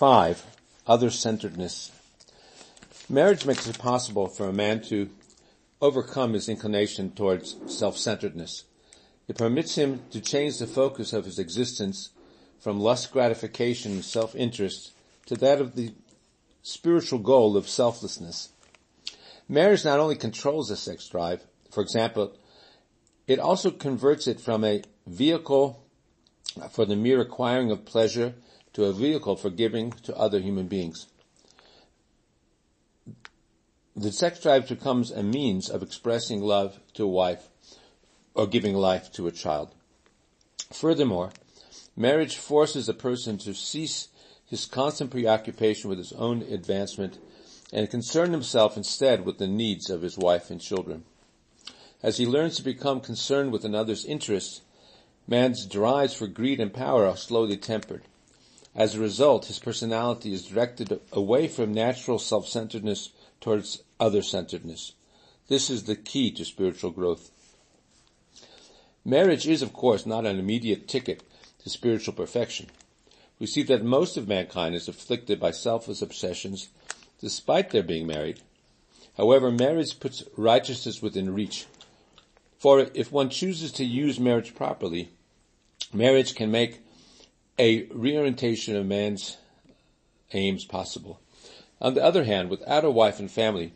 Five, other-centeredness. Marriage makes it possible for a man to overcome his inclination towards self-centeredness. It permits him to change the focus of his existence from lust gratification and self-interest to that of the spiritual goal of selflessness. Marriage not only controls the sex drive, for example, it also converts it from a vehicle for the mere acquiring of pleasure to a vehicle for giving to other human beings. The sex drive becomes a means of expressing love to a wife or giving life to a child. Furthermore, marriage forces a person to cease his constant preoccupation with his own advancement and concern himself instead with the needs of his wife and children. As he learns to become concerned with another's interests, man's drives for greed and power are slowly tempered. As a result, his personality is directed away from natural self-centeredness towards other-centeredness. This is the key to spiritual growth. Marriage is, of course, not an immediate ticket to spiritual perfection. We see that most of mankind is afflicted by selfless obsessions despite their being married. However, marriage puts righteousness within reach. For if one chooses to use marriage properly, marriage can make a reorientation of man's aims possible. On the other hand, without a wife and family,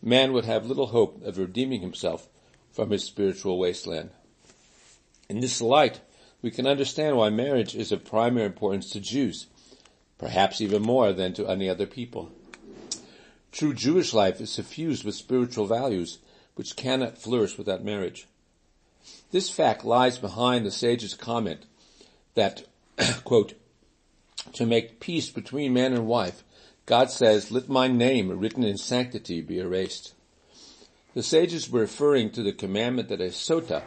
man would have little hope of redeeming himself from his spiritual wasteland. In this light, we can understand why marriage is of primary importance to Jews, perhaps even more than to any other people. True Jewish life is suffused with spiritual values which cannot flourish without marriage. This fact lies behind the sage's comment that, quote, to make peace between man and wife, God says, let my name written in sanctity be erased. The sages were referring to the commandment that a sota,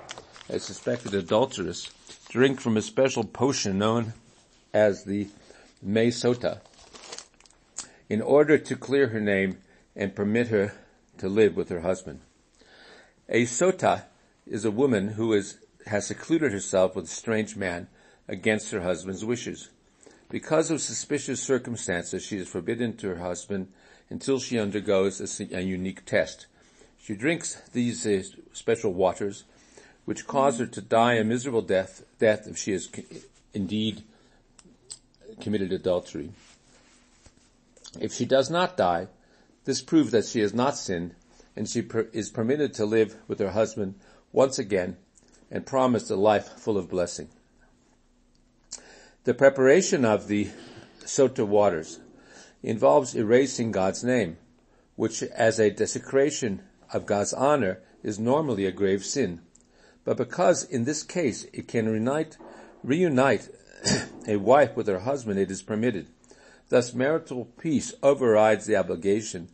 a suspected adulteress, drink from a special potion known as the Mei Sota, in order to clear her name and permit her to live with her husband. A sota is a woman who is, has secluded herself with a strange man against her husband's wishes. Because of suspicious circumstances, she is forbidden to her husband until she undergoes a, a unique test. She drinks these uh, special waters, which cause her to die a miserable death, death if she has indeed committed adultery. If she does not die, this proves that she has not sinned and she per- is permitted to live with her husband once again and promised a life full of blessing. The preparation of the Sota waters involves erasing God's name, which as a desecration of God's honor is normally a grave sin. But because in this case it can reunite, reunite a wife with her husband, it is permitted. Thus marital peace overrides the obligation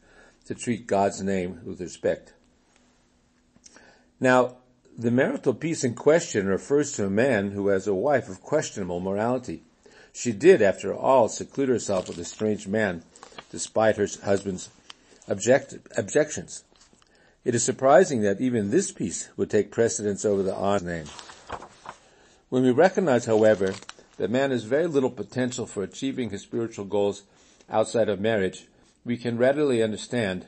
to treat God's name with respect. Now, the marital peace in question refers to a man who has a wife of questionable morality. She did, after all, seclude herself with a strange man, despite her husband's object- objections. It is surprising that even this peace would take precedence over the honor name. When we recognize, however, that man has very little potential for achieving his spiritual goals outside of marriage, we can readily understand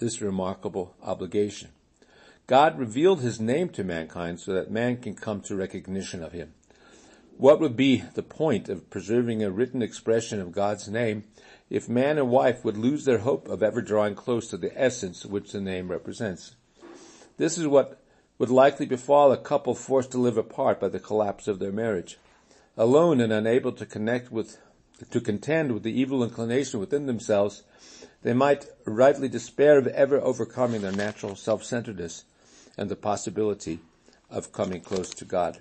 this remarkable obligation. God revealed his name to mankind so that man can come to recognition of him. What would be the point of preserving a written expression of God's name if man and wife would lose their hope of ever drawing close to the essence which the name represents? This is what would likely befall a couple forced to live apart by the collapse of their marriage alone and unable to connect with, to contend with the evil inclination within themselves, they might rightly despair of ever overcoming their natural self-centeredness and the possibility of coming close to God.